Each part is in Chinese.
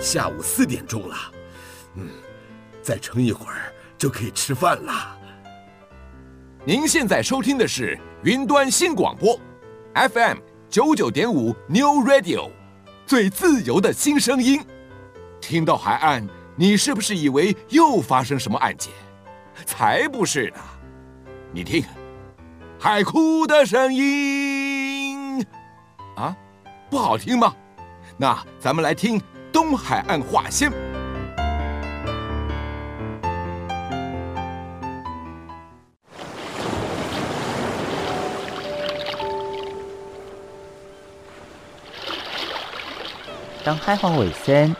下午四点钟了，嗯，再撑一会儿就可以吃饭了。您现在收听的是云端新广播，FM 九九点五 New Radio，最自由的新声音。听到海岸，你是不是以为又发生什么案件？才不是呢！你听，海哭的声音啊，不好听吗？那咱们来听东海岸画仙当开放尾声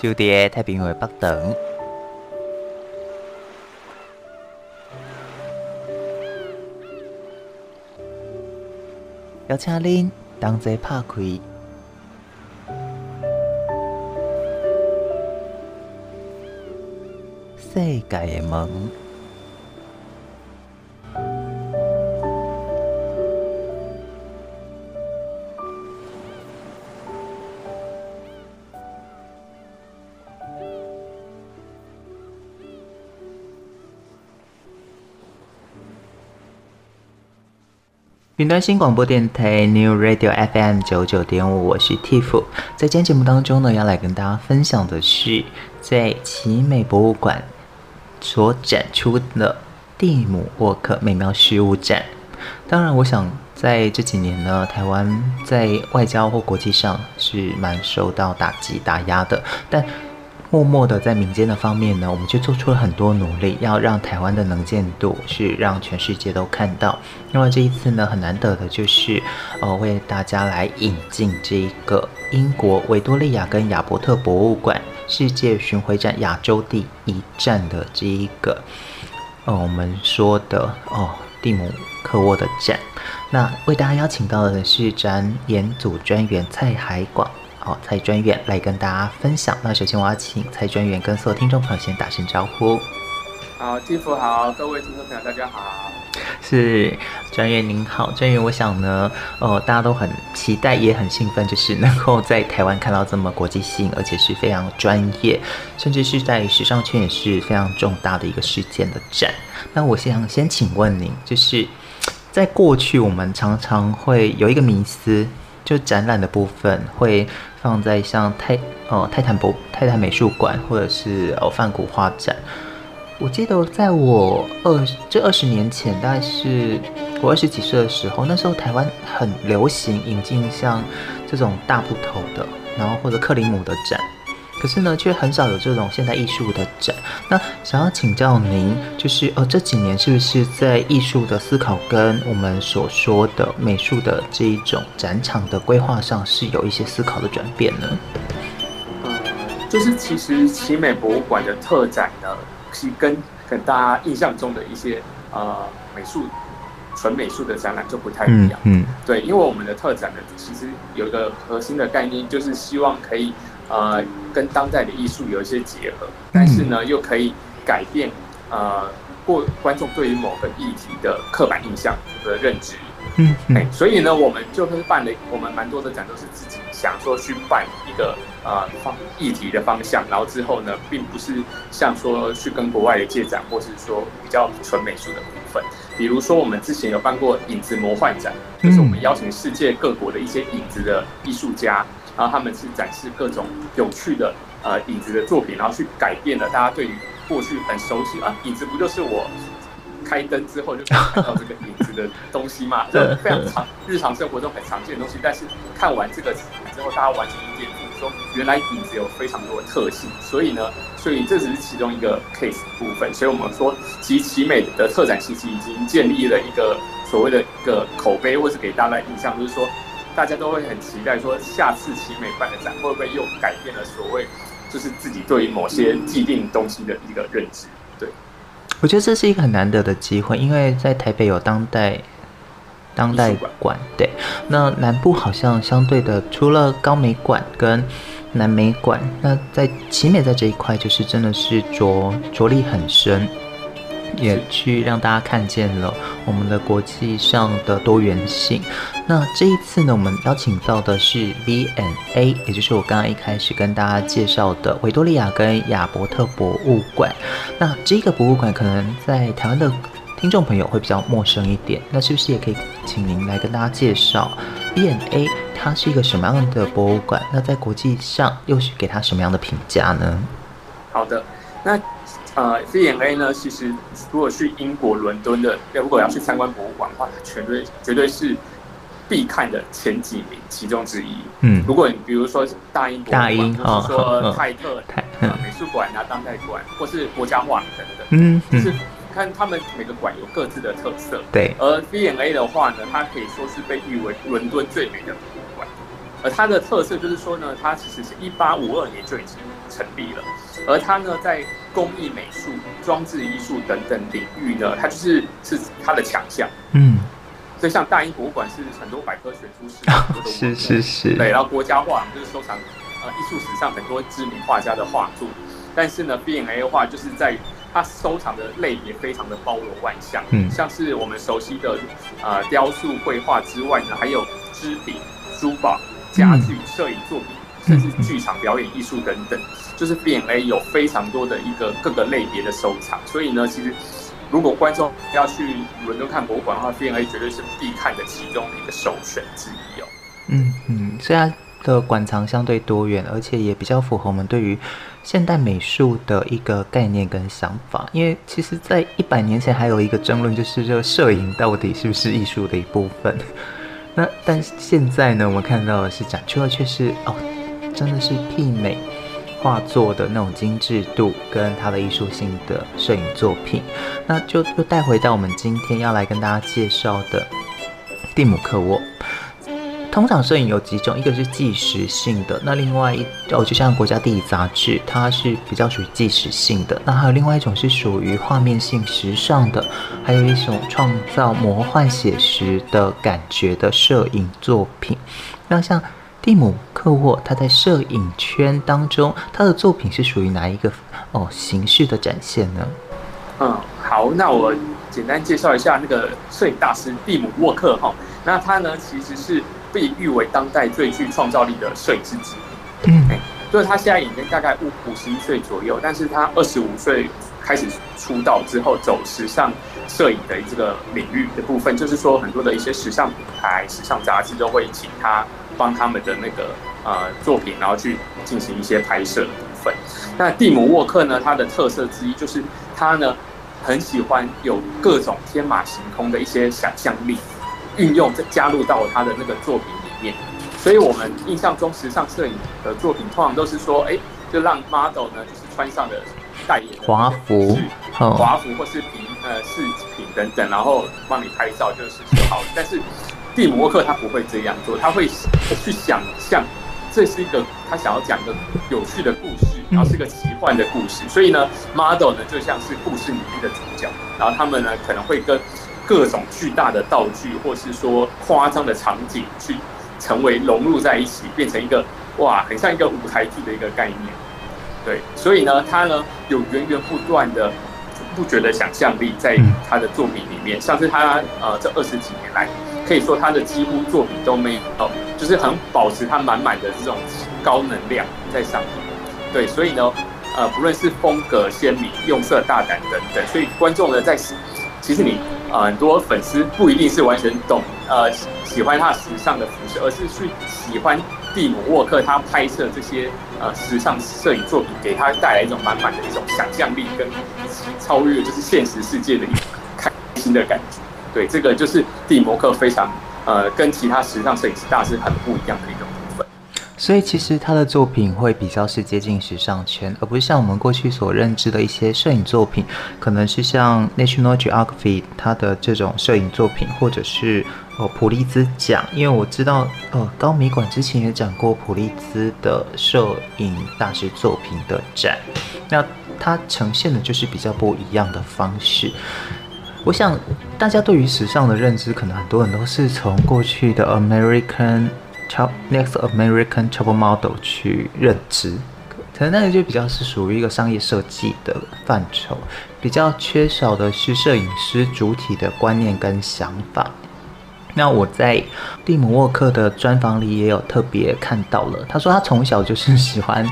小蝶太平为不等邀请恁同齐拍开世界的门。云端新广播电台 New Radio FM 九九点五，我是 Tiff。在今天节目当中呢，要来跟大家分享的是在奇美博物馆所展出的蒂姆沃克美妙事物展。当然，我想在这几年呢，台湾在外交或国际上是蛮受到打击打压的，但默默的在民间的方面呢，我们就做出了很多努力，要让台湾的能见度是让全世界都看到。那么这一次呢，很难得的就是，呃，为大家来引进这一个英国维多利亚跟亚伯特博物馆世界巡回展亚洲第一站的这一个，呃，我们说的哦，蒂姆克沃的展。那为大家邀请到的是展演组专员蔡海广。好，蔡专员来跟大家分享。那首先我要请蔡专员跟所有听众朋友先打声招呼。好，金福好，各位听众朋友大家好。是专员您好，专员，我想呢，呃，大家都很期待，也很兴奋，就是能够在台湾看到这么国际性，而且是非常专业，甚至是在时尚圈也是非常重大的一个事件的展。那我想先请问您，就是在过去我们常常会有一个迷思，就展览的部分会。放在像泰呃泰坦博泰坦美术馆或者是呃梵古画展，我记得在我二这二十年前，大概是我二十几岁的时候，那时候台湾很流行引进像这种大部头的，然后或者克里姆的展。可是呢，却很少有这种现代艺术的展。那想要请教您，就是呃，这几年是不是在艺术的思考跟我们所说的美术的这一种展场的规划上，是有一些思考的转变呢？呃，就是其实奇美博物馆的特展呢，是跟跟大家印象中的一些呃美术纯美术的展览就不太一样。嗯，嗯对，因为我们的特展呢，其实有一个核心的概念，就是希望可以。呃，跟当代的艺术有一些结合，但是呢，又可以改变呃过观众对于某个议题的刻板印象和认知。嗯，嗯、欸，所以呢，我们就是办了，我们蛮多的展都是自己想说去办一个呃方议题的方向，然后之后呢，并不是像说去跟国外的借展，或是说比较纯美术的部分。比如说，我们之前有办过影子魔幻展，就是我们邀请世界各国的一些影子的艺术家。然后他们是展示各种有趣的呃影子的作品，然后去改变了大家对于过去很熟悉啊，影子不就是我开灯之后就可以看到这个影子的东西嘛？就非常常日常生活中很常见的东西，但是看完这个之后，大家完全理解说，原来影子有非常多的特性。所以呢，所以这只是其中一个 case 部分。所以我们说，其实奇美的特展其实已经建立了一个所谓的一个口碑，或是给大家的印象，就是说。大家都会很期待，说下次奇美办的展会不会又改变了所谓，就是自己对于某些既定东西的一个认知。对，我觉得这是一个很难得的机会，因为在台北有当代当代馆，对，那南部好像相对的，除了高美馆跟南美馆，那在奇美在这一块就是真的是着着力很深。也去让大家看见了我们的国际上的多元性。那这一次呢，我们邀请到的是 V&A，也就是我刚刚一开始跟大家介绍的维多利亚跟亚伯特博物馆。那这个博物馆可能在台湾的听众朋友会比较陌生一点，那是不是也可以请您来跟大家介绍 V&A 它是一个什么样的博物馆？那在国际上又是给它什么样的评价呢？好的，那呃，CNA 呢，其实如果去英国伦敦的，如果要去参观博物馆的话，绝对绝对是。必看的前几名其中之一。嗯，如果你比如说大英博物馆，或是说泰特美术馆啊、当代馆，或是国家画等等，嗯，就是看他们每个馆有各自的特色。对，而 CNA 的话呢，它可以说是被誉为伦敦最美的博物馆。而它的特色就是说呢，它其实是一八五二年就已经成立了，而他呢在工艺美术、装置艺术等等领域呢，他就是是他的强项。嗯。所以像大英博物馆是很多百科全书是 很多的，是是是，对，然后国家画就是收藏呃艺术史上很多知名画家的画作，但是呢的话就是在于它收藏的类别非常的包罗万象，嗯，像是我们熟悉的呃雕塑、绘画之外呢，还有织品、珠宝、家具、摄影作品，甚至剧场表演艺术等等，就是 V&A 有非常多的一个各个类别的收藏，所以呢，其实。如果观众要去伦敦看博物馆的话，V&A 绝对是必看的其中的一个首选之一哦。嗯嗯，虽然的馆藏相对多元，而且也比较符合我们对于现代美术的一个概念跟想法。因为其实，在一百年前还有一个争论，就是这个摄影到底是不是艺术的一部分。那但现在呢，我们看到的是展出的却是哦，真的是媲美。画作的那种精致度跟它的艺术性的摄影作品，那就又带回到我们今天要来跟大家介绍的蒂姆克沃。通常摄影有几种，一个是纪实性的，那另外一哦，就像国家地理杂志，它是比较属于纪实性的。那还有另外一种是属于画面性、时尚的，还有一种创造魔幻写实的感觉的摄影作品。那像。蒂姆克沃，他在摄影圈当中，他的作品是属于哪一个哦形式的展现呢？嗯，好，那我简单介绍一下那个摄影大师蒂姆沃克哈。那他呢，其实是被誉为当代最具创造力的摄影师之一。嗯，就是他现在已经大概五五十一岁左右，但是他二十五岁开始出道之后，走时尚摄影的这个领域的部分，就是说很多的一些时尚品牌、时尚杂志都会请他。帮他们的那个呃作品，然后去进行一些拍摄的部分。那蒂姆沃克呢，他的特色之一就是他呢很喜欢有各种天马行空的一些想象力，运用再加入到他的那个作品里面。所以我们印象中时尚摄影的作品，通常都是说，哎，就让 model 呢就是穿上的代言华服、华服或是平呃饰品等等，然后帮你拍照就是就好了。但是蒂姆沃克他不会这样做，他会去想象这是一个他想要讲的有趣的故事，然后是一个奇幻的故事。所以呢，model 呢就像是故事里面的主角，然后他们呢可能会跟各种巨大的道具，或是说夸张的场景去成为融入在一起，变成一个哇，很像一个舞台剧的一个概念。对，所以呢，他呢有源源不断的不绝的想象力在他的作品里面，像是他呃这二十几年来。可以说他的几乎作品都没有，就是很保持他满满的这种高能量在上面。对，所以呢，呃，不论是风格鲜明、用色大胆等等，所以观众呢在其实你呃很多粉丝不一定是完全懂呃喜欢他时尚的服饰，而是去喜欢蒂姆沃克他拍摄这些呃时尚摄影作品，给他带来一种满满的一种想象力跟超越就是现实世界的一种开心的感觉。对，这个就是蒂姆沃克非常呃，跟其他时尚摄影师大师很不一样的一个部分。所以其实他的作品会比较是接近时尚圈，而不是像我们过去所认知的一些摄影作品，可能是像 National Geographic 他的这种摄影作品，或者是呃普利兹奖。因为我知道呃高美馆之前也讲过普利兹的摄影大师作品的展，那它呈现的就是比较不一样的方式。我想，大家对于时尚的认知，可能很多人都是从过去的 American Top Next American Top Model 去认知，可能那个就比较是属于一个商业设计的范畴，比较缺少的是摄影师主体的观念跟想法。那我在蒂姆沃克的专访里也有特别看到了，他说他从小就是喜欢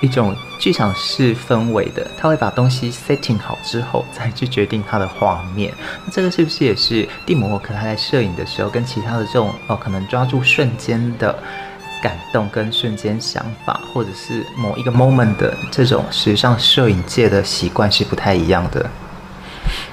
一种剧场式氛围的，他会把东西 setting 好之后再去决定他的画面。那这个是不是也是蒂姆沃克他在摄影的时候跟其他的这种哦，可能抓住瞬间的感动跟瞬间想法，或者是某一个 moment 的这种时尚摄影界的习惯是不太一样的？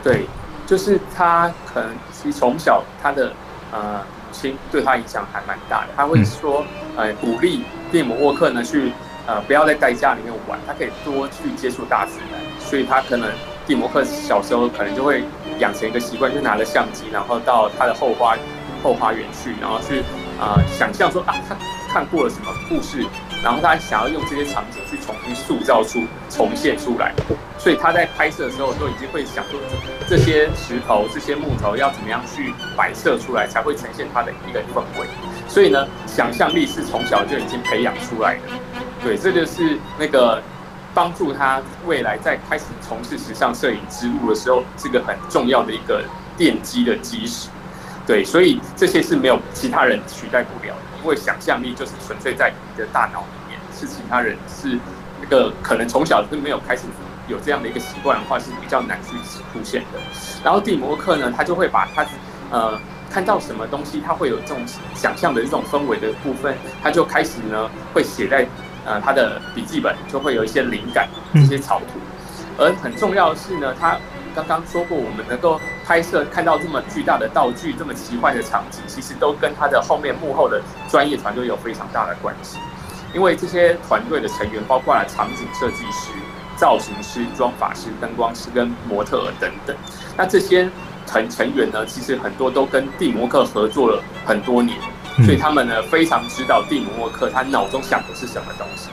对，就是他可能其实从小他的。呃，母亲对他影响还蛮大的。他会说，呃，鼓励蒂姆沃克呢去，呃，不要再在家里面玩，他可以多去接触大自然。所以他可能蒂姆沃克小时候可能就会养成一个习惯，就拿着相机，然后到他的后花后花园去，然后去啊、想象说啊，他看过了什么故事，然后他想要用这些场景去重新塑造出、重现出来。所以他在拍摄的时候都已经会想说，这些石头、这些木头要怎么样去摆设出来，才会呈现它的一个氛围。所以呢，想象力是从小就已经培养出来的。对，这就是那个帮助他未来在开始从事时尚摄影之路的时候，是个很重要的一个奠基的基石。对，所以这些是没有其他人取代不了的，因为想象力就是纯粹在你的大脑里面，是其他人是那个可能从小就没有开始。有这样的一个习惯的话是比较难去出现的。然后蒂姆沃克呢，他就会把他呃看到什么东西，他会有这种想象的这种氛围的部分，他就开始呢会写在呃他的笔记本，就会有一些灵感，一些草图。而很重要的是呢，他刚刚说过，我们能够拍摄看到这么巨大的道具，这么奇幻的场景，其实都跟他的后面幕后的专业团队有非常大的关系。因为这些团队的成员包括了场景设计师。造型师、妆发师、灯光师跟模特等等，那这些成成员呢，其实很多都跟蒂姆沃克合作了很多年，所以他们呢非常知道蒂姆沃克他脑中想的是什么东西。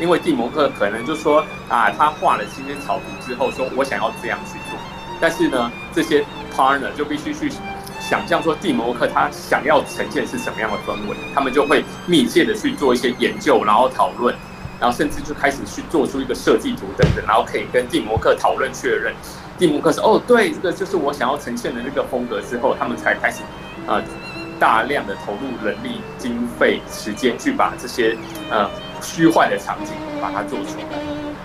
因为蒂姆沃克可能就说啊，他画了这些草图之后，说我想要这样去做，但是呢，这些 partner 就必须去想象说蒂姆沃克他想要呈现是什么样的氛围，他们就会密切的去做一些研究，然后讨论。然后甚至就开始去做出一个设计图等等，然后可以跟蒂姆沃克讨论确认。蒂姆沃克说：“哦，对，这个就是我想要呈现的那个风格。”之后，他们才开始呃大量的投入人力、经费、时间去把这些呃虚幻的场景把它做出来。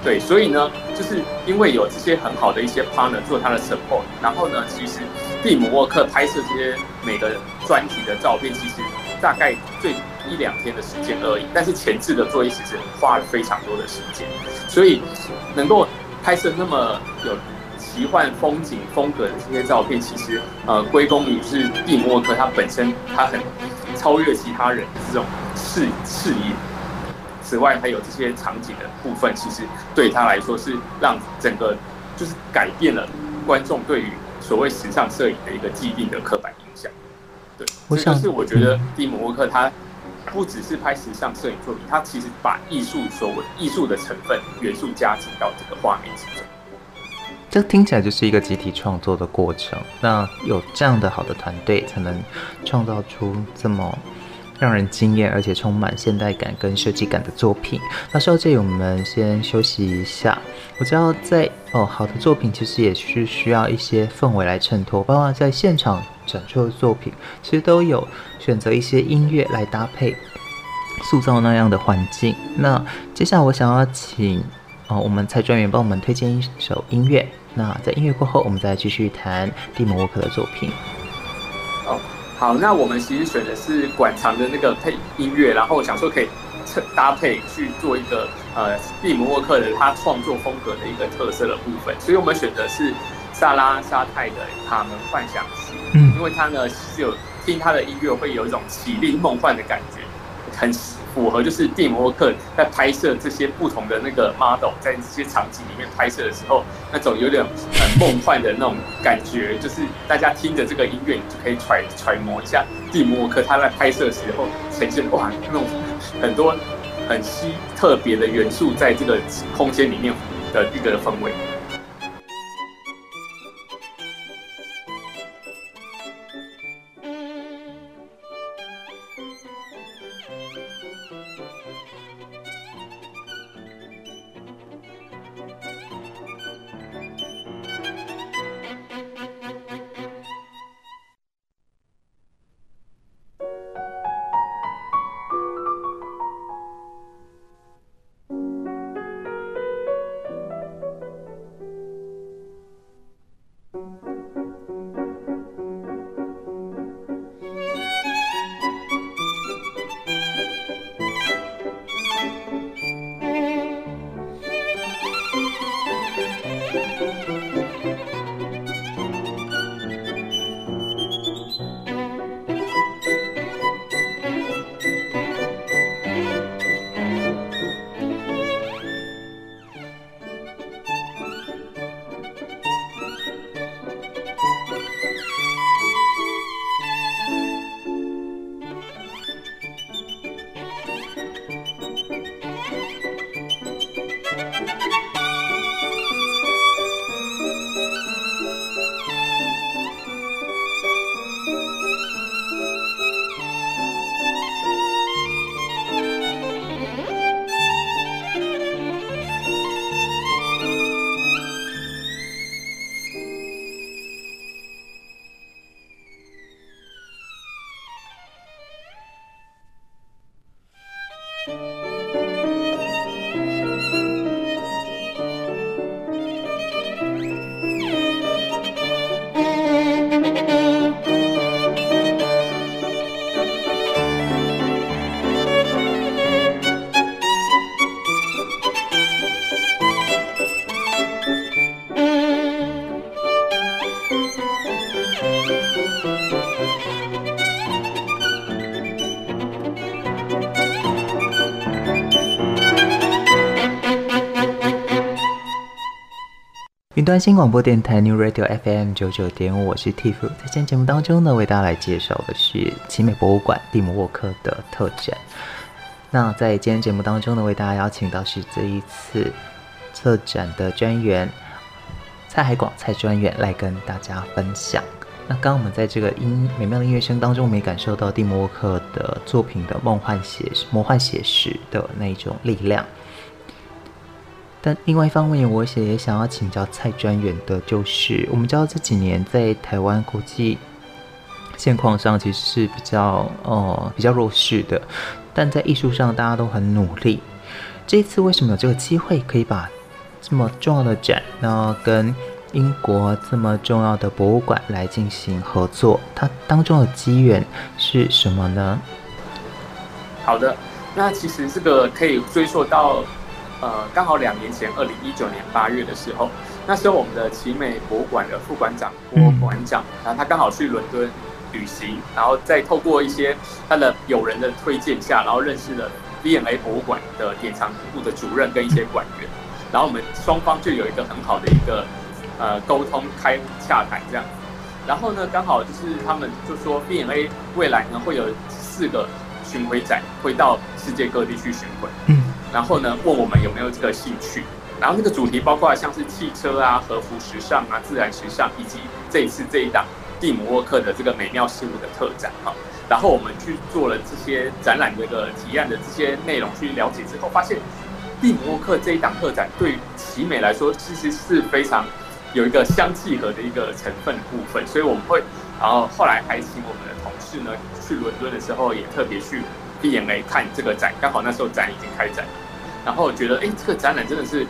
对，所以呢，就是因为有这些很好的一些 partner 做他的 support，然后呢，其实蒂姆沃克拍摄这些每个专题的照片，其实大概最。一两天的时间而已，但是前置的作业其实花了非常多的时间，所以能够拍摄那么有奇幻风景风格的这些照片，其实呃归功于是蒂姆沃克他本身他很超越其他人这种视视野。此外，还有这些场景的部分，其实对他来说是让整个就是改变了观众对于所谓时尚摄影的一个既定的刻板印象。对，这就是我觉得蒂姆沃克他。不只是拍时尚摄影作品，他其实把艺术所谓艺术的成分元素加进到这个画面之中。这听起来就是一个集体创作的过程。那有这样的好的团队，才能创造出这么让人惊艳而且充满现代感跟设计感的作品。那稍后这里我们先休息一下。我知道在哦，好的作品其实也是需要一些氛围来衬托，包括在现场展出的作品，其实都有。选择一些音乐来搭配，塑造那样的环境。那接下来我想要请哦，我们蔡专员帮我们推荐一首音乐。那在音乐过后，我们再继续谈蒂姆沃克的作品。哦，好，那我们其实选的是馆藏的那个配音乐，然后想说可以搭配去做一个呃蒂姆沃克的他创作风格的一个特色的部分，所以我们选的是萨拉沙泰的《卡门幻想曲》。嗯，因为他呢是有。听他的音乐会有一种绮丽梦幻的感觉，很符合就是蒂姆沃克在拍摄这些不同的那个 model 在这些场景里面拍摄的时候，那种有点很梦幻的那种感觉，就是大家听着这个音乐，就可以揣揣摩一下蒂姆沃克他在拍摄的时候呈现哇那种很多很稀特别的元素在这个空间里面的一个氛围。端新广播电台 New Radio FM 九九点五，我是 Tiff。在今天节目当中呢，为大家来介绍的是奇美博物馆蒂姆沃克的特展。那在今天节目当中呢，为大家邀请到是这一次策展的专员蔡海广蔡专员来跟大家分享。那刚刚我们在这个音美妙的音乐声当中，我们也感受到蒂姆沃克的作品的梦幻写、魔幻写实的那种力量。但另外一方面，我也想要请教蔡专员的，就是我们知道这几年在台湾国际现况上其实是比较呃比较弱势的，但在艺术上大家都很努力。这一次为什么有这个机会可以把这么重要的展，那跟英国这么重要的博物馆来进行合作？它当中的机缘是什么呢？好的，那其实这个可以追溯到。呃，刚好两年前，二零一九年八月的时候，那时候我们的奇美博物馆的副馆长郭馆长，然后他刚好去伦敦旅行，然后再透过一些他的友人的推荐下，然后认识了 V&A 博物馆的典藏部的主任跟一些馆员，然后我们双方就有一个很好的一个呃沟通开洽谈这样，然后呢，刚好就是他们就说 V&A 未来呢会有四个巡回展会到世界各地去巡回。嗯。然后呢，问我们有没有这个兴趣。然后那个主题包括像是汽车啊、和服时尚啊、自然时尚，以及这一次这一档蒂姆沃克的这个美妙事物的特展哈。然后我们去做了这些展览的一个提案的这些内容去了解之后，发现蒂姆沃克这一档特展对奇美来说其实是非常有一个相契合的一个成分部分。所以我们会，然后后来还请我们的同事呢去伦敦的时候也特别去。BMA 看这个展，刚好那时候展已经开展，然后觉得哎，这个展览真的是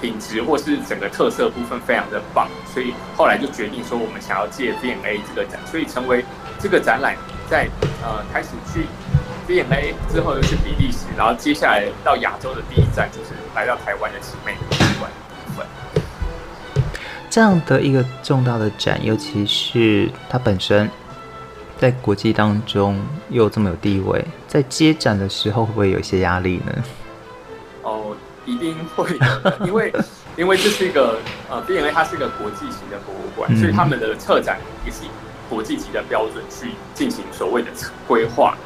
品质或是整个特色部分非常的棒，所以后来就决定说我们想要借 BMA 这个展，所以成为这个展览在呃开始去 BMA 之后又去比利时，然后接下来到亚洲的第一站就是来到台湾的奇美博物馆。这样的一个重大的展，尤其是它本身。在国际当中又这么有地位，在接展的时候会不会有一些压力呢？哦，一定会的，因为因为这是一个呃，V&A 它是一个国际型的博物馆，嗯，所以他们的策展也是以国际级的标准去进行所谓的规划。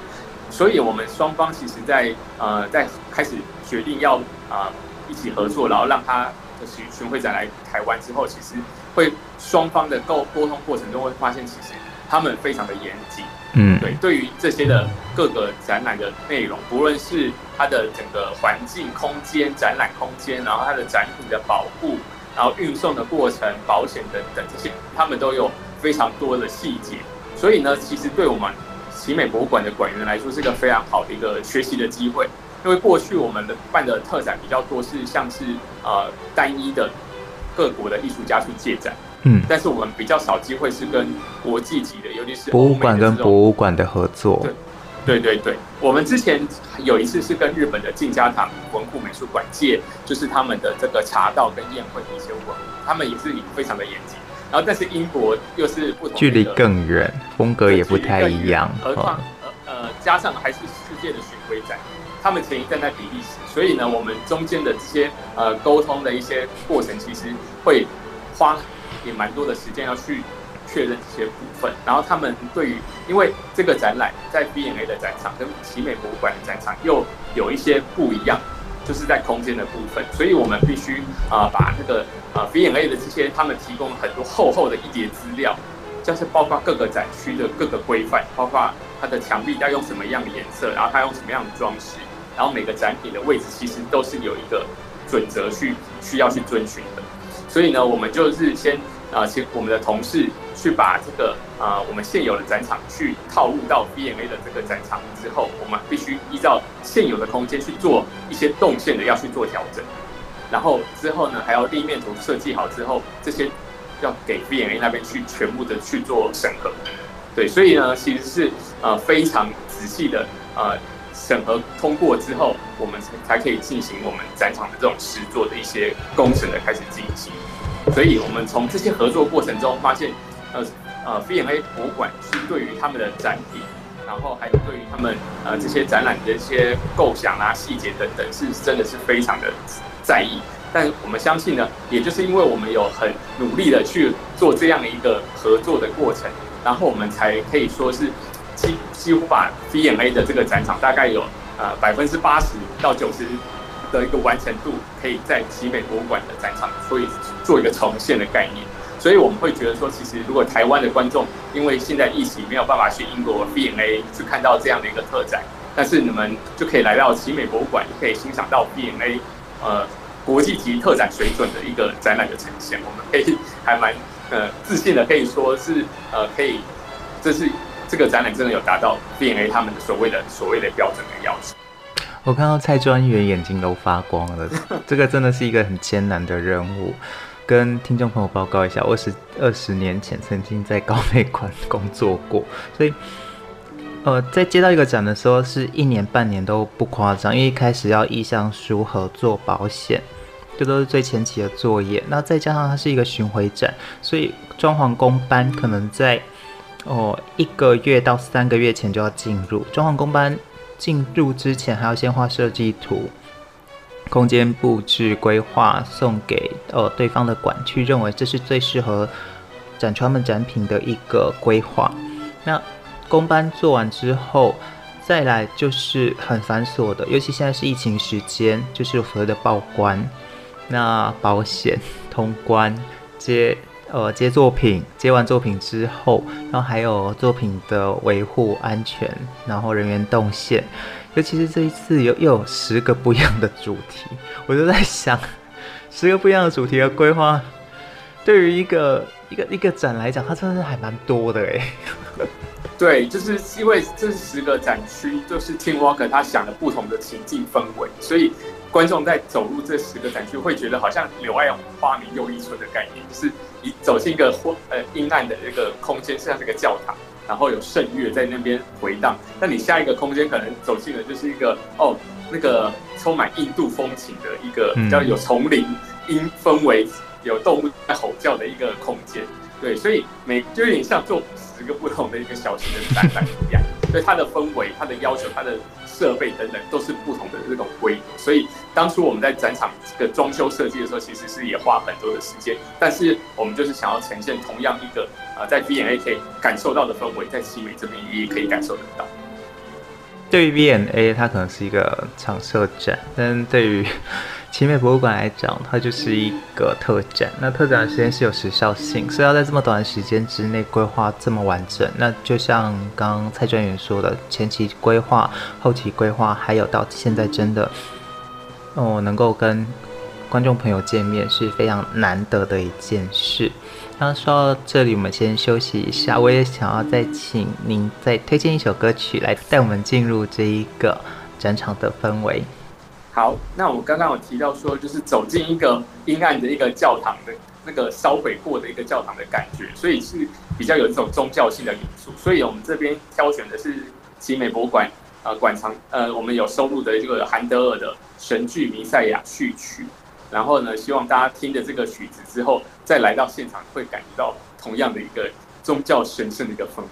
所以我们双方其实在呃在开始决定要啊、呃、一起合作，然后让他的巡巡回展来台湾之后，其实会双方的沟沟通过程中会发现，其实。他们非常的严谨，嗯，对，对于这些的各个展览的内容，不论是它的整个环境空间、展览空间，然后它的展品的保护，然后运送的过程、保险等等这些，他们都有非常多的细节。所以呢，其实对我们奇美博物馆的馆员来说，是一个非常好的一个学习的机会。因为过去我们的办的特展比较多，是像是呃单一的各国的艺术家去借展。嗯，但是我们比较少机会是跟国际级的，尤其是博物馆跟博物馆的合作。对，对对对，我们之前有一次是跟日本的静家堂文库美术馆借，就是他们的这个茶道跟宴会的一些文物，他们也是非常的严谨。然后，但是英国又是不同，距离更远，风格也不太一样。何况呃加上还是世界的巡回展，他们前一站在比利时，所以呢，我们中间的这些呃沟通的一些过程，其实会花。也蛮多的时间要去确认这些部分，然后他们对于，因为这个展览在 B N A 的展场跟奇美博物馆的展场又有一些不一样，就是在空间的部分，所以我们必须啊、把那个啊、呃、V&A 的这些他们提供很多厚厚的一叠资料，像是包括各个展区的各个规范，包括它的墙壁要用什么样的颜色，然后它用什么样的装饰，然后每个展品的位置其实都是有一个准则去需要去遵循的。所以呢，我们就是先啊，请我们的同事去把这个啊，我们现有的展场去套入到 BMA 的这个展场之后，我们必须依照现有的空间去做一些动线的要去做调整。然后之后呢，还要立面图设计好之后，这些要给 BMA 那边去全部的去做审核。对，所以呢，其实是呃非常仔细的呃。审核通过之后，我们才才可以进行我们展场的这种实作的一些工程的开始进行。所以，我们从这些合作过程中发现，呃呃，V&A 博物馆是对于他们的展品，然后还有对于他们呃这些展览的一些构想啊、细节等等，是真的是非常的在意。但我们相信呢，也就是因为我们有很努力的去做这样的一个合作的过程，然后我们才可以说是几几乎把 V&A 的这个展场大概有呃百分之八十到九十的一个完成度，可以在奇美博物馆的展场，所以做一个重现的概念。所以我们会觉得说，其实如果台湾的观众因为现在疫情没有办法去英国 V&A 去看到这样的一个特展，但是你们就可以来到奇美博物馆，可以欣赏到 V&A 呃国际级特展水准的一个展览的呈现。我们可以还蛮呃自信的，可以说是呃可以，这是这个展览真的有达到 V&A 他们的所谓的所谓的标准的要求。我看到蔡专员眼睛都发光了，这个真的是一个很艰难的任务。跟听众朋友报告一下，我是二十年前曾经在高美馆工作过，所以，呃，在接到一个展的时候，是一年半年都不夸张，因为一开始要意向书、合作、保险，这都是最前期的作业。那再加上它是一个巡回展，所以装潢工班可能在哦一个月到三个月前就要进入。装潢工班进入之前，还要先画设计图。空间布置规划送给呃对方的馆区，认为这是最适合展出他们展品的一个规划。那工班做完之后，再来就是很繁琐的，尤其现在是疫情时间，就是所谓的报关、那保险、通关、接呃接作品，接完作品之后，然后还有作品的维护安全，然后人员动线。尤其是这一次有又有十个不一样的主题，我就在想，十个不一样的主题的规划，对于一个一个一个展来讲，它真的是还蛮多的哎。对，就是因为这十个展区，就是 Tim Walker 他想了不同的情境氛围，所以观众在走入这十个展区，会觉得好像柳暗花明又一村的概念，就是你走进一个昏呃阴暗的一个空间，像这个教堂。然后有圣乐在那边回荡，那你下一个空间可能走进的就是一个哦，那个充满印度风情的一个比较有丛林音氛围、有动物在吼叫的一个空间。对，所以每就有点像做十个不同的一个小型的展览一样。所以，它的氛围、它的要求、它的设备等等都是不同的这种规格。所以当初我们在展场的装修设计的时候，其实是也花很多的时间。但是我们就是想要呈现同样一个。啊，在 V&A 可以感受到的氛围，在奇美这边也可以感受得到。对于 V&A，它可能是一个常设展，但对于奇美博物馆来讲，它就是一个特展。那特展的时间是有时效性，所以要在这么短的时间之内规划这么完整。那就像刚刚蔡专员说的，前期规划、后期规划，还有到现在真的哦，能够跟观众朋友见面，是非常难得的一件事。那说到这里，我们先休息一下。我也想要再请您再推荐一首歌曲来带我们进入这一个展场的氛围。好，那我刚刚有提到说，就是走进一个阴暗的一个教堂的那个烧毁过的一个教堂的感觉，所以是比较有一种宗教性的元素。所以我们这边挑选的是奇美博物馆呃馆藏呃，我们有收录的这个韩德尔的神剧《弥赛亚》序曲。然后呢，希望大家听着这个曲子之后，再来到现场，会感觉到同样的一个宗教神圣的一个氛围。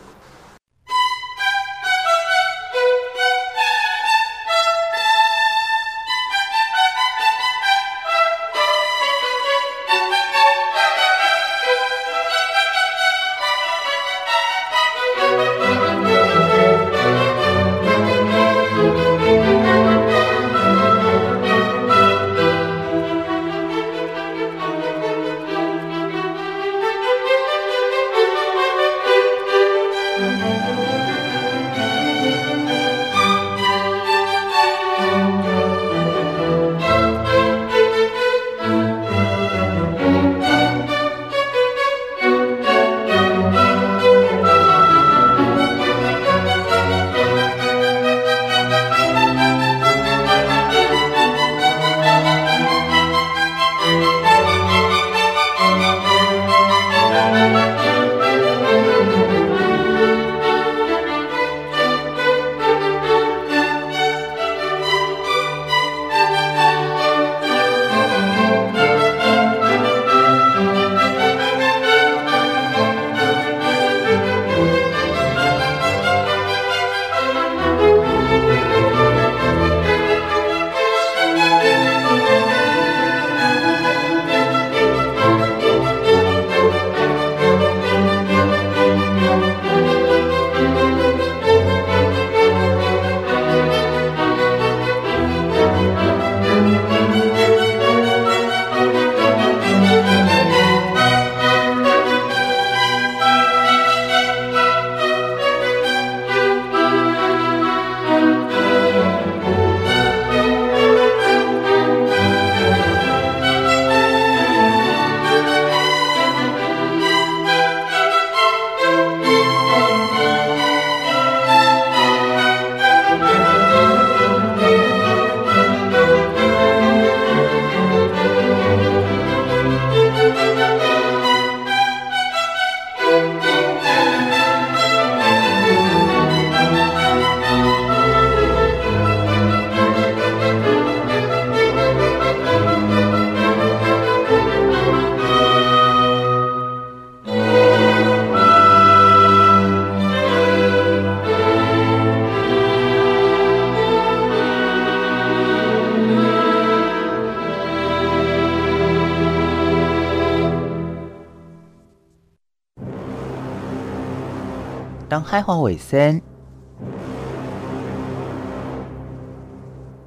海华卫生，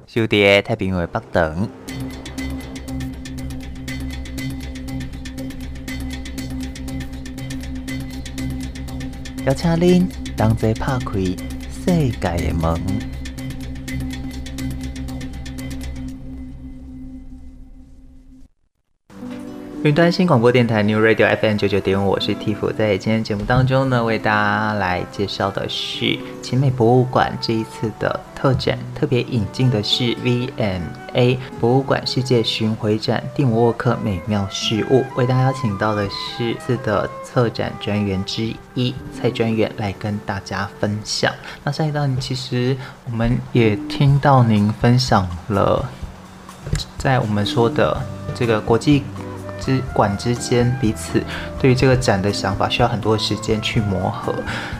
小弟太平洋北等，邀请您同齐拍开世界的门。云端新广播电台 New Radio FM 九九点五，我是 t i f 在今天节目当中呢，为大家来介绍的是奇美博物馆这一次的特展，特别引进的是 VMA 博物馆世界巡回展蒂姆沃克美妙事物，为大家邀请到的是次的策展专员之一蔡专员来跟大家分享。那上一道，其实我们也听到您分享了，在我们说的这个国际。之馆之间彼此对于这个展的想法需要很多时间去磨合。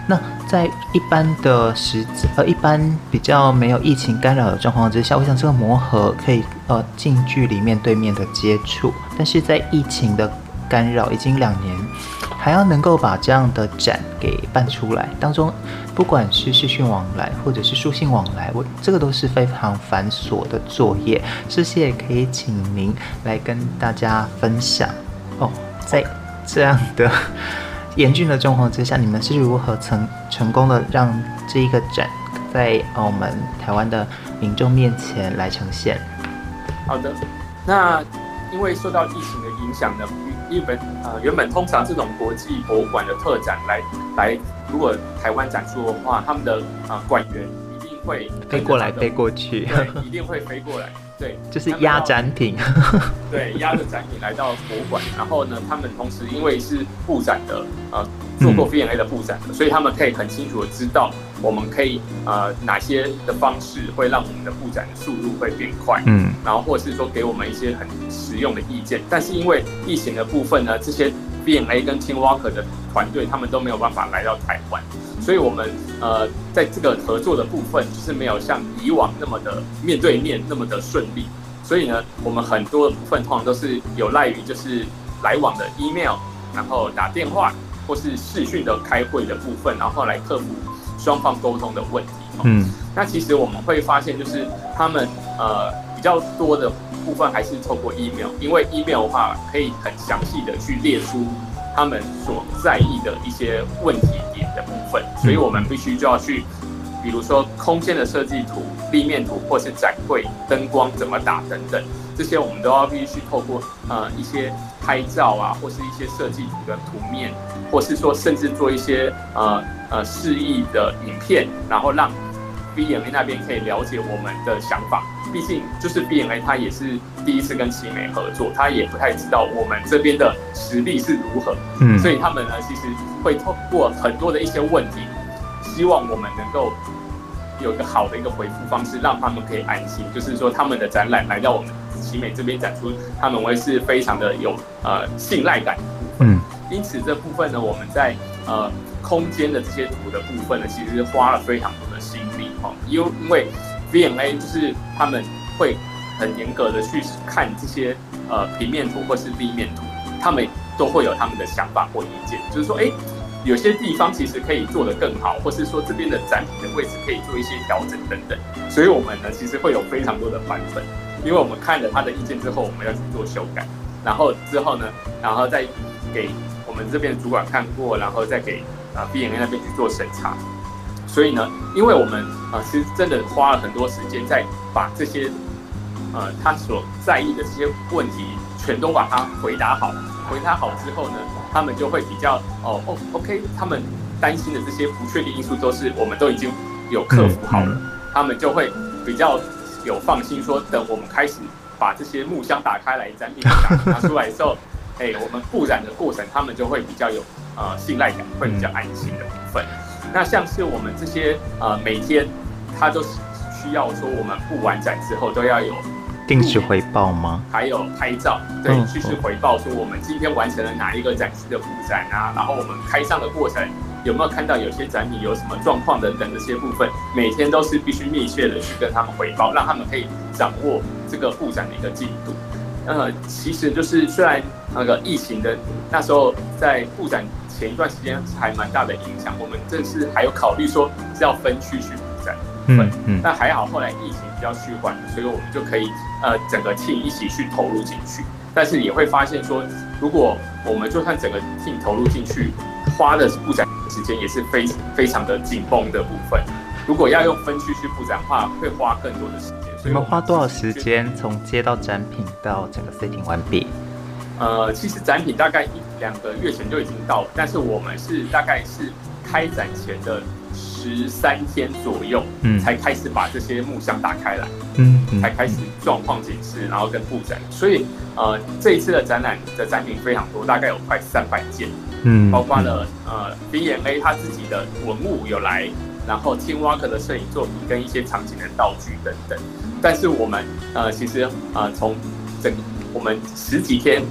那在一般的时呃一般比较没有疫情干扰的状况之下，我想这个磨合可以呃近距离面对面的接触。但是在疫情的干扰已经两年，还要能够把这样的展给办出来，当中不管是视讯往来或者是书信往来，我这个都是非常繁琐的作业。这些也可以请您来跟大家分享哦。在这样的严峻的状况之下，你们是如何成成功的让这一个展在澳门台湾的民众面前来呈现？好的，那因为受到疫情的影响呢。日本呃，原本通常这种国际博物馆的特展来来，如果台湾展出的话，他们的啊馆员一定会飞过来飞过去，对，一定会飞过来，对，就是压展品，对，压着展品来到博物馆，然后呢，他们同时因为是布展的呃。做过 V&A 的布展的，所以他们可以很清楚的知道，我们可以呃哪些的方式会让我们的布展的速度会变快，嗯，然后或者是说给我们一些很实用的意见。但是因为疫情的部分呢，这些 V&A 跟 Tim Walker 的团队他们都没有办法来到台湾，所以我们呃在这个合作的部分就是没有像以往那么的面对面那么的顺利。所以呢，我们很多的部分通常都是有赖于就是来往的 email，然后打电话。或是视讯的开会的部分，然后来克服双方沟通的问题。嗯，那其实我们会发现，就是他们呃比较多的部分还是透过 email，因为 email 的话可以很详细的去列出他们所在意的一些问题点的部分，所以我们必须就要去，比如说空间的设计图、立面图，或是展柜灯光怎么打等等，这些我们都要必须透过呃一些拍照啊，或是一些设计图的图面。或是说，甚至做一些呃呃示意的影片，然后让 V&A 那边可以了解我们的想法。毕竟就是 BMA 他也是第一次跟奇美合作，他也不太知道我们这边的实力是如何。嗯，所以他们呢，其实会透过很多的一些问题，希望我们能够有一个好的一个回复方式，让他们可以安心。就是说，他们的展览来到我们奇美这边展出，他们会是非常的有呃信赖感。嗯。因此，这部分呢，我们在呃空间的这些图的部分呢，其实花了非常多的心哈。因因为 V&A 就是他们会很严格的去看这些呃平面图或是立面图，他们都会有他们的想法或意见，就是说，哎，有些地方其实可以做得更好，或是说这边的展品的位置可以做一些调整等等。所以我们呢，其实会有非常多的版本，因为我们看了他的意见之后，我们要去做修改，然后之后呢，然后再给。我们这边主管看过，然后再给啊 V&A 那边去做审查。所以呢，因为我们啊，其实真的花了很多时间在把这些呃他所在意的这些问题全都把它回答好。回答好之后呢，他们就会比较哦哦 OK，他们担心的这些不确定因素都是我们都已经有克服好了，他们就会比较有放心说，等我们开始把这些木箱打开来，展品拿出来的时候。哎、欸，我们布展的过程，他们就会比较有呃信赖感，会比较安心的部分。嗯、那像是我们这些呃每天，他都是需要说我们布完展之后都要有定时回报吗？还有拍照，对，实时回报说我们今天完成了哪一个展示的布展啊，然后我们开箱的过程有没有看到有些展品有什么状况等等这些部分，每天都是必须密切的去跟他们回报，让他们可以掌握这个布展的一个进度。呃，其实就是虽然那个疫情的那时候在布展前一段时间还蛮大的影响，我们正是还有考虑说是要分区去布展，嗯嗯，但还好后来疫情比较趋缓，所以我们就可以呃整个 team 一起去投入进去，但是也会发现说，如果我们就算整个 team 投入进去，花的布展时间也是非非常的紧绷的部分。如果要用分区去布展的话，会花更多的时间。你们花多少时间从接到展品到整个 setting 完毕？呃，其实展品大概一两个月前就已经到了，但是我们是大概是开展前的十三天左右，嗯，才开始把这些木箱打开来，嗯，嗯，才开始状况检视，然后跟布展。所以，呃，这一次的展览的展品非常多，大概有快三百件，嗯，包括了呃 V&A 他自己的文物有来。然后青蛙哥的摄影作品跟一些场景的道具等等，但是我们呃其实呃从整我们十几天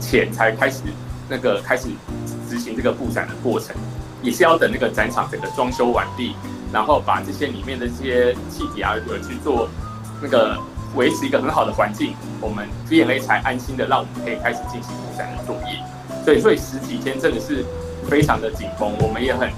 前才开始那个开始执行这个布展的过程，也是要等那个展场整个装修完毕，然后把这些里面的这些气体啊有去做那个维持一个很好的环境，我们 V&A 才安心的让我们可以开始进行布展的作业。所以所以十几天真的是非常的紧绷，我们也很。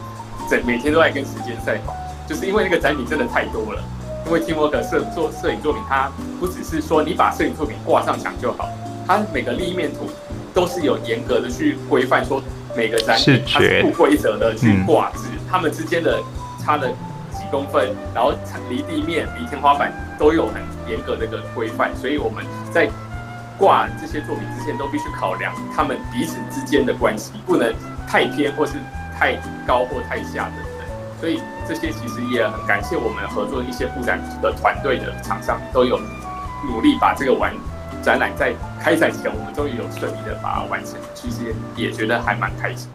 整每天都在跟时间赛跑，就是因为那个展品真的太多了。因为 Tim Walker 摄做摄影作品，它不只是说你把摄影作品挂上墙就好，它每个立面图都是有严格的去规范，说每个展品它是不规则的去挂置，它们之间的差了几公分，然后离地面、离天花板都有很严格的一个规范，所以我们在挂这些作品之前都必须考量他们彼此之间的关系，不能太偏或是。太高或太下等等，所以这些其实也很感谢我们合作一些布展的团队的厂商都有努力把这个完展览在开展前，我们终于有顺利的把它完成，其实也觉得还蛮开心。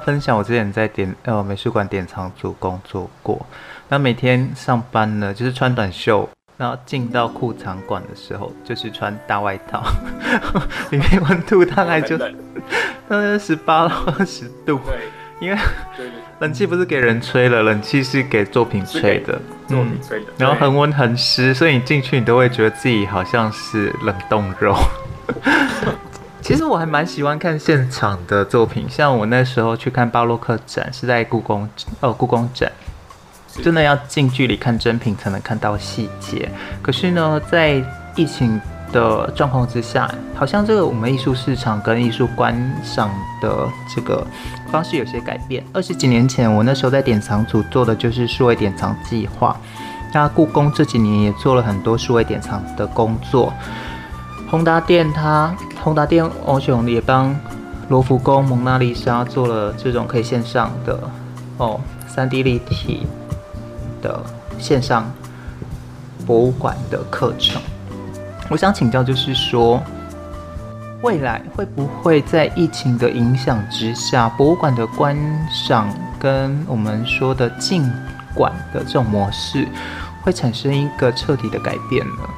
分享，我之前在典呃美术馆典藏组工作过，那每天上班呢，就是穿短袖，然后进到库藏馆的时候，就是穿大外套，里面温度大概就大概 十八到二十度，对，因为冷气不是给人吹了，冷气是给作品吹的，作品吹的，嗯，然后恒温恒湿，所以你进去你都会觉得自己好像是冷冻肉。其实我还蛮喜欢看现场的作品，像我那时候去看巴洛克展，是在故宫哦，故宫展，真的要近距离看真品才能看到细节。可是呢，在疫情的状况之下，好像这个我们艺术市场跟艺术观赏的这个方式有些改变。二十几年前，我那时候在典藏组做的就是数位典藏计划，那故宫这几年也做了很多数位典藏的工作。宏达店，它宏达电欧雄也帮罗浮宫蒙娜丽莎做了这种可以线上的哦三 D 立体的线上博物馆的课程。我想请教，就是说未来会不会在疫情的影响之下，博物馆的观赏跟我们说的进馆的这种模式会产生一个彻底的改变呢？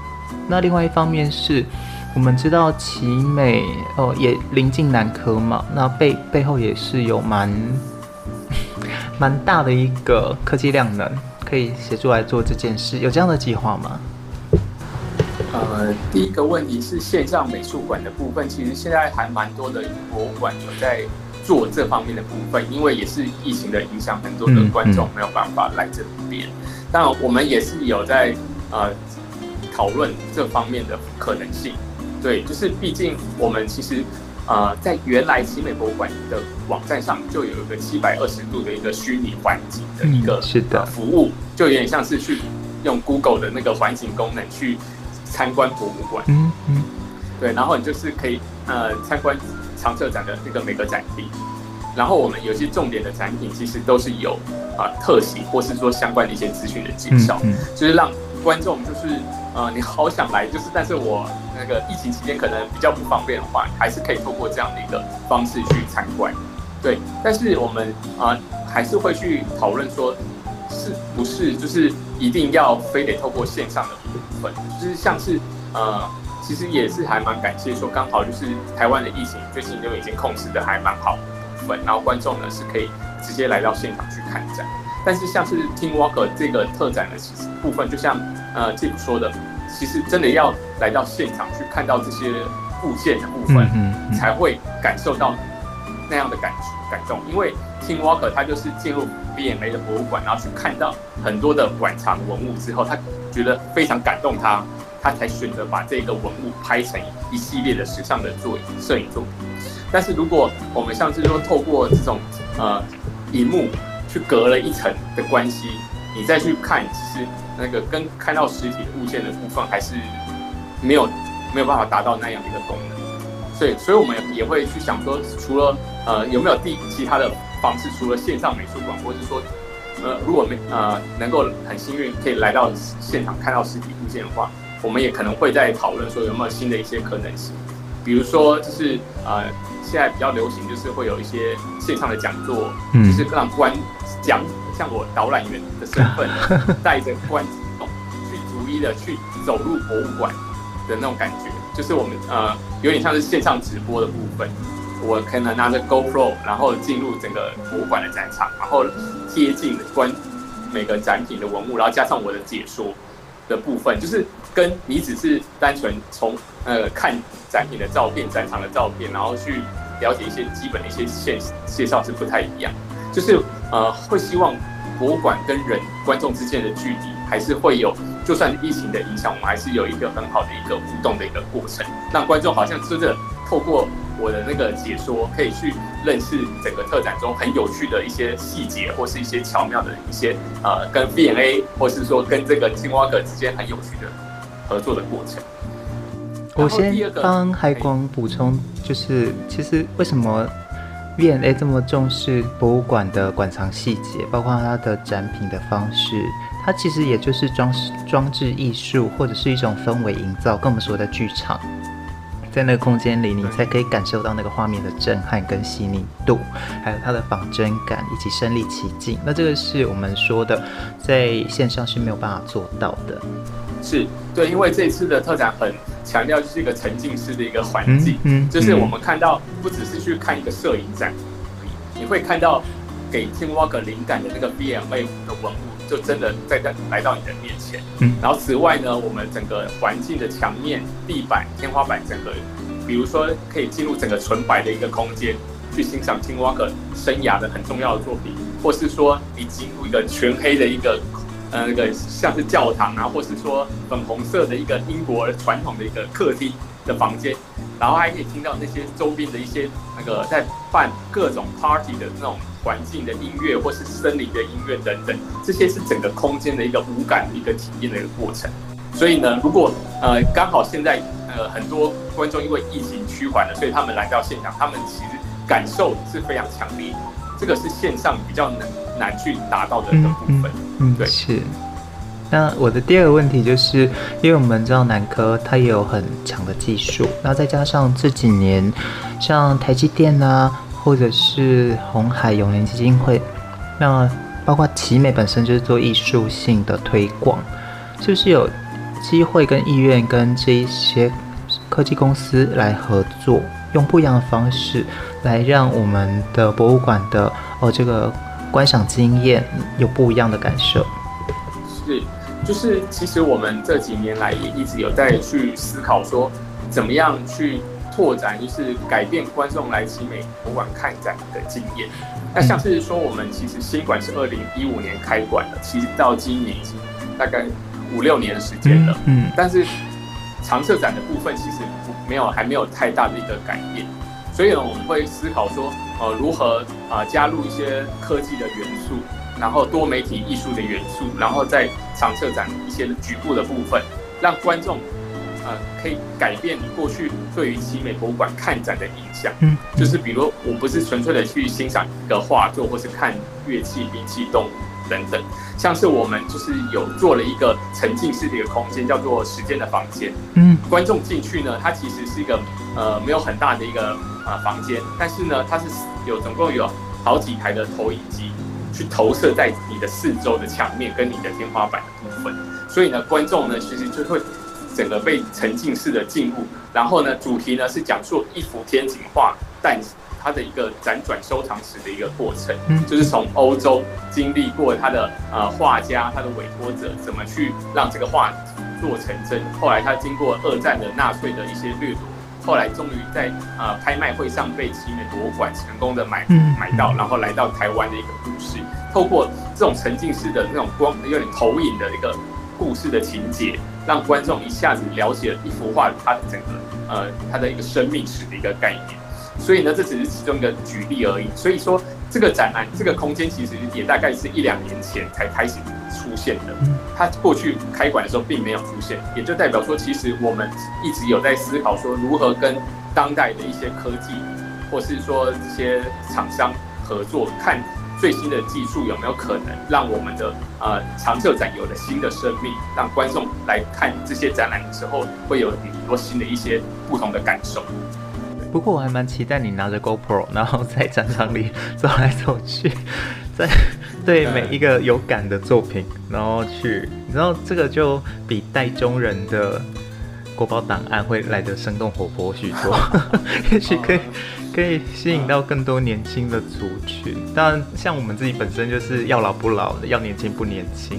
那另外一方面是。我们知道奇美哦，也临近南科嘛，那背背后也是有蛮 蛮大的一个科技量能，可以协助来做这件事，有这样的计划吗？呃，第一个问题是线上美术馆的部分，其实现在还蛮多的博物馆有在做这方面的部分，因为也是疫情的影响，很多的观众没有办法来这边，但我们也是有在呃讨论这方面的可能性。对，就是毕竟我们其实呃，在原来奇美博物馆的网站上就有一个七百二十度的一个虚拟环境的一个是的服务，就有点像是去用 Google 的那个环境功能去参观博物馆。嗯嗯，对，然后你就是可以呃参观常设展的那个每个展厅，然后我们有些重点的展品其实都是有啊、呃、特写或是说相关的一些资讯的介绍，嗯嗯就是让观众就是。呃，你好想来，就是，但是我那个疫情期间可能比较不方便的话，还是可以透过这样的一个方式去参观，对。但是我们啊、呃，还是会去讨论说，是不是就是一定要非得透过线上的部分，就是像是呃，其实也是还蛮感谢说，刚好就是台湾的疫情最近就已经控制的还蛮好的部分，然后观众呢是可以直接来到现场去看展。但是像是 Team Walker 这个特展的其实部分，就像。呃，这 i 说的，其实真的要来到现场去看到这些物件的部分，嗯嗯、才会感受到那样的感感动。因为 Tim Walker 他就是进入 BMA 的博物馆，然后去看到很多的馆藏文物之后，他觉得非常感动他，他才选择把这个文物拍成一系列的时尚的作摄影作品。但是如果我们像是说透过这种呃荧幕去隔了一层的关系，你再去看，其实。那个跟看到实体的物件的部分还是没有没有办法达到那样的一个功能，所以所以我们也会去想说，除了呃有没有第其他的方式，除了线上美术馆，或者是说呃如果没呃能够很幸运可以来到现场看到实体物件的话，我们也可能会在讨论说有没有新的一些可能性，比如说就是呃现在比较流行就是会有一些线上的讲座，就是让观讲。像我导览员的身份，带着观众去逐一的去走入博物馆的那种感觉，就是我们呃有点像是线上直播的部分。我可能拿着 GoPro，然后进入整个博物馆的展场，然后贴近观每个展品的文物，然后加上我的解说的部分，就是跟你只是单纯从呃看展品的照片、展场的照片，然后去了解一些基本的一些线介绍是不太一样。就是呃，会希望博物馆跟人观众之间的距离还是会有，就算疫情的影响，我们还是有一个很好的一个互动的一个过程，让观众好像真的透过我的那个解说，可以去认识整个特展中很有趣的一些细节，或是一些巧妙的一些呃，跟 V&A 或是说跟这个青蛙哥之间很有趣的合作的过程。我先帮海广补充，就是其实为什么？V&A 这么重视博物馆的馆藏细节，包括它的展品的方式，它其实也就是装饰、装置艺术，或者是一种氛围营造，跟我们说的剧场，在那个空间里，你才可以感受到那个画面的震撼跟细腻度，还有它的仿真感以及身临其境。那这个是我们说的，在线上是没有办法做到的。是对，因为这次的特展很强调就是一个沉浸式的一个环境，嗯，嗯，就是我们看到不只是去看一个摄影展，你会看到给 Tim Walker 灵感的那个 BMA 的文物，就真的在在来到你的面前。嗯，然后此外呢，我们整个环境的墙面、地板、天花板，整个，比如说可以进入整个纯白的一个空间，去欣赏 Tim Walker 生涯的很重要的作品，或是说你进入一个全黑的一个。呃，那个像是教堂啊，或是说粉红色的一个英国传统的一个客厅的房间，然后还可以听到那些周边的一些那个在办各种 party 的那种环境的音乐，或是森林的音乐等等，这些是整个空间的一个五感的一个体验的一个过程。所以呢，如果呃刚好现在呃很多观众因为疫情趋缓了，所以他们来到现场，他们其实感受是非常强烈，这个是线上比较难难去达到的一个部分。嗯嗯，对，是。那我的第二个问题就是，因为我们知道南科它也有很强的技术，那再加上这几年像台积电啊，或者是红海永联基金会，那包括奇美本身就是做艺术性的推广，是不是有机会跟意愿跟这一些科技公司来合作，用不一样的方式来让我们的博物馆的哦这个。观赏经验有不一样的感受，是，就是其实我们这几年来也一直有在去思考说，怎么样去拓展，就是改变观众来集美博物馆看展的经验。那像是说，我们其实新馆是二零一五年开馆的，其实到今年已经大概五六年的时间了，嗯，但是常设展的部分其实没有还没有太大的一个改变。所以呢，我们会思考说，呃，如何啊、呃、加入一些科技的元素，然后多媒体艺术的元素，然后在常设展一些局部的部分，让观众呃可以改变你过去对于奇美博物馆看展的印象。嗯，就是比如我不是纯粹的去欣赏一个画作，或是看乐器、兵器、动物。等等，像是我们就是有做了一个沉浸式的一个空间，叫做时间的房间。嗯，观众进去呢，它其实是一个呃没有很大的一个呃房间，但是呢，它是有总共有好几台的投影机去投射在你的四周的墙面跟你的天花板的部分，所以呢，观众呢其实就会整个被沉浸式的进入，然后呢，主题呢是讲述一幅天井画诞生。它的一个辗转收藏史的一个过程，嗯，就是从欧洲经历过他的呃画家，他的委托者怎么去让这个画做成真，后来他经过二战的纳粹的一些掠夺，后来终于在呃拍卖会上被奇美博物馆成功的买买到，然后来到台湾的一个故事，透过这种沉浸式的那种光有点投影的一个故事的情节，让观众一下子了解了一幅画它的整个呃它的一个生命史的一个概念。所以呢，这只是其中一个举例而已。所以说，这个展览、这个空间其实也大概是一两年前才开始出现的。它过去开馆的时候并没有出现，也就代表说，其实我们一直有在思考说，如何跟当代的一些科技，或是说这些厂商合作，看最新的技术有没有可能让我们的呃常设展有了新的生命，让观众来看这些展览的时候，会有很多新的一些不同的感受。不过我还蛮期待你拿着 GoPro，然后在展场里走来走去，在对每一个有感的作品，然后去，你知道这个就比带中人的国宝档案会来得生动活泼许多，也许可以可以吸引到更多年轻的族群。当然，像我们自己本身就是要老不老的，要年轻不年轻，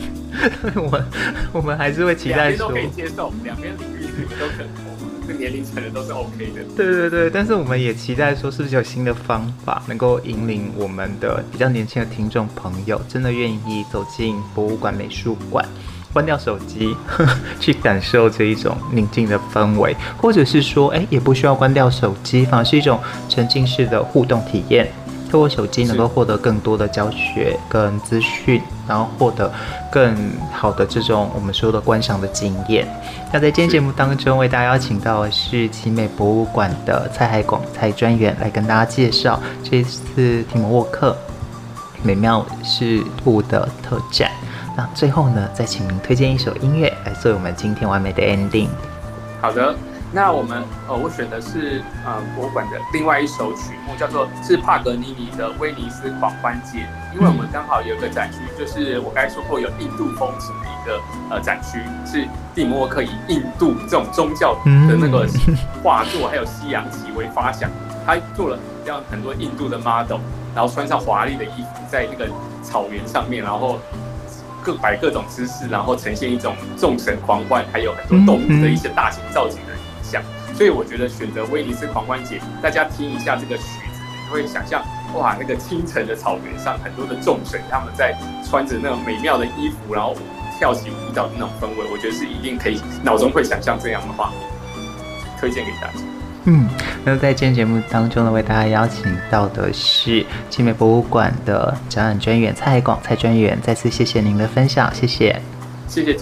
我们我们还是会期待说，两边都可以接受，两边领域都可能。这年龄层的都是 OK 的。对对对，但是我们也期待说，是不是有新的方法能够引领我们的比较年轻的听众朋友，真的愿意走进博物馆、美术馆，关掉手机，去感受这一种宁静的氛围，或者是说，哎，也不需要关掉手机，反而是一种沉浸式的互动体验。透过手机能够获得更多的教学跟资讯，然后获得更好的这种我们说的观赏的经验。那在今天节目当中，为大家邀请到的是奇美博物馆的蔡海广蔡专员来跟大家介绍这次提摩沃克美妙事物的特展。那最后呢，再请您推荐一首音乐来作为我们今天完美的 ending。好的。那我们呃，我选的是呃博物馆的另外一首曲目，叫做是帕格尼尼的《威尼斯狂欢节》，因为我们刚好有个展区，就是我刚才说过有印度风情的一个呃展区，是蒂莫沃克以印度这种宗教的那个画作，还有西洋旗为发想，他做了这样很多印度的 model，然后穿上华丽的衣服，在那个草原上面，然后各摆各种姿势，然后呈现一种众神狂欢，还有很多动物的一些大型造型的。所以我觉得选择威尼斯狂欢节，大家听一下这个曲子，你会想象哇，那个清晨的草原上，很多的众神他们在穿着那种美妙的衣服，然后跳起舞蹈的那种氛围，我觉得是一定可以脑中会想象这样的画面，推荐给大家。嗯，那在今天节目当中呢，为大家邀请到的是奇美博物馆的展览专员蔡广蔡专员，再次谢谢您的分享，谢谢，谢谢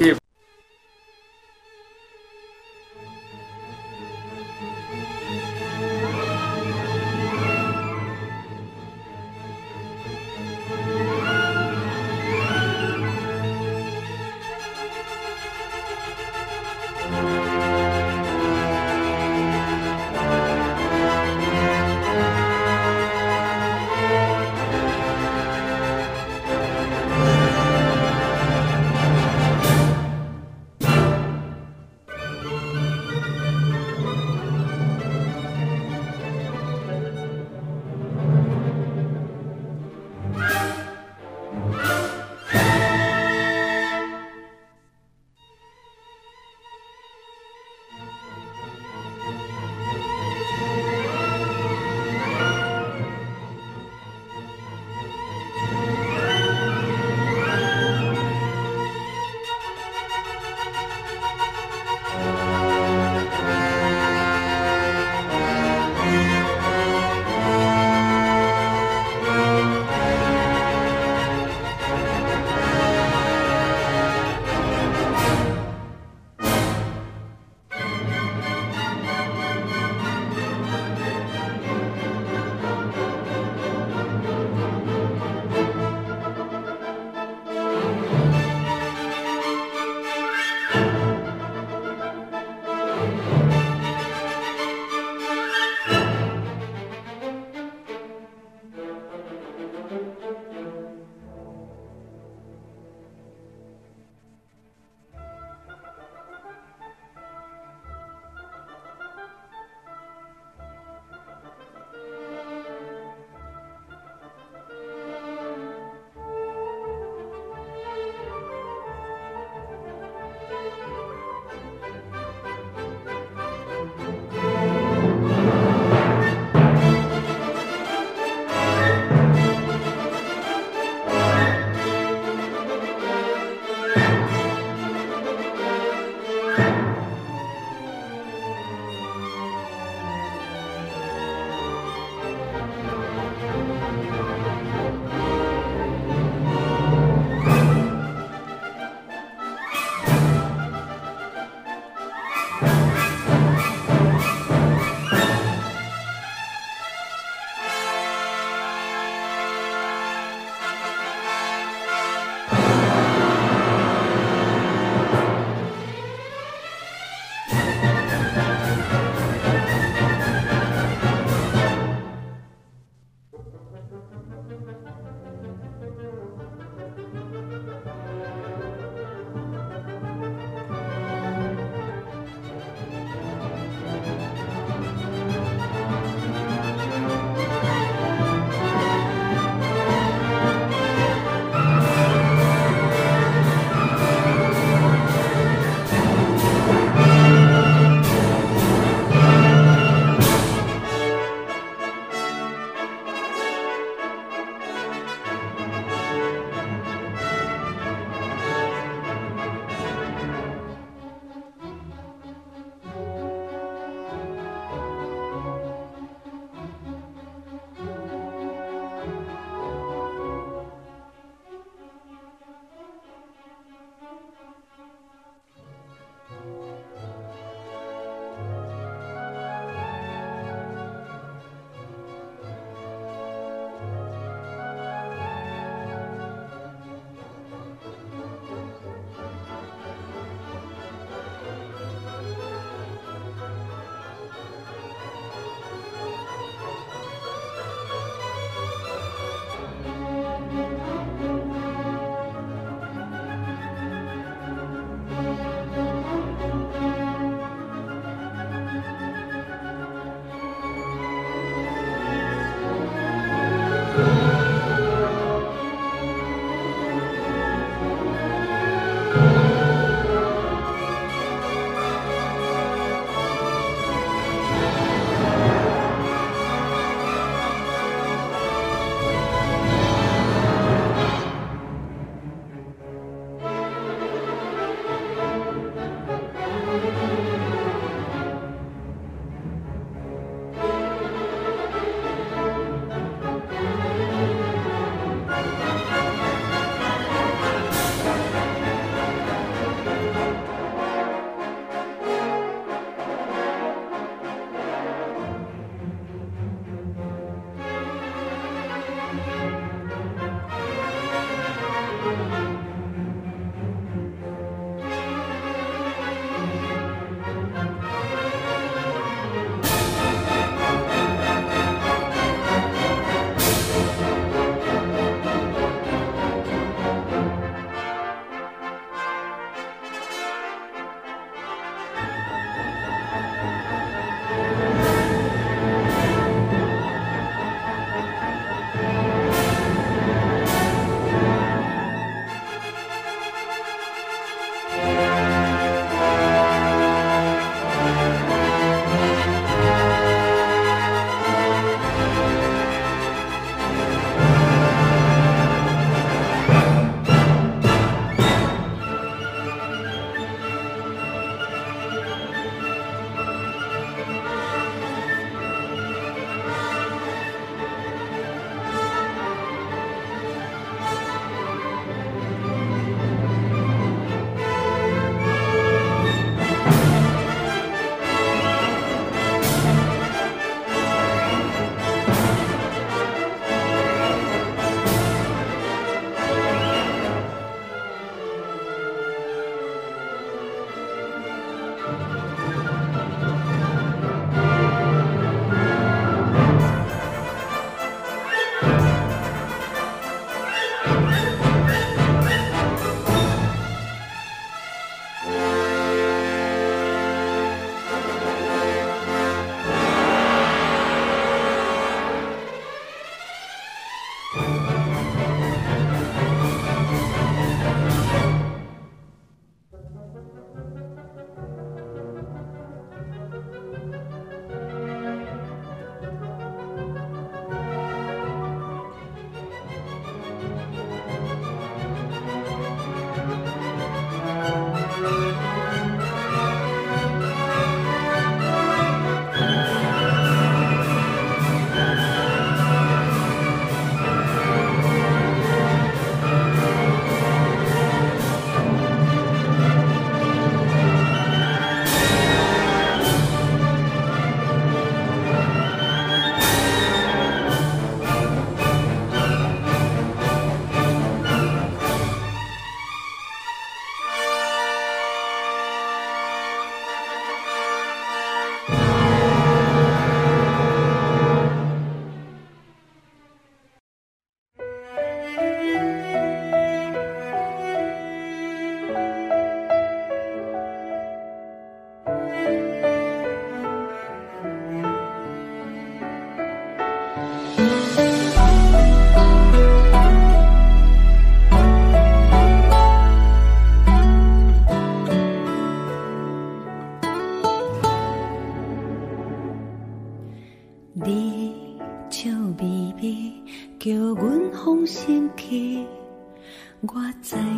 我在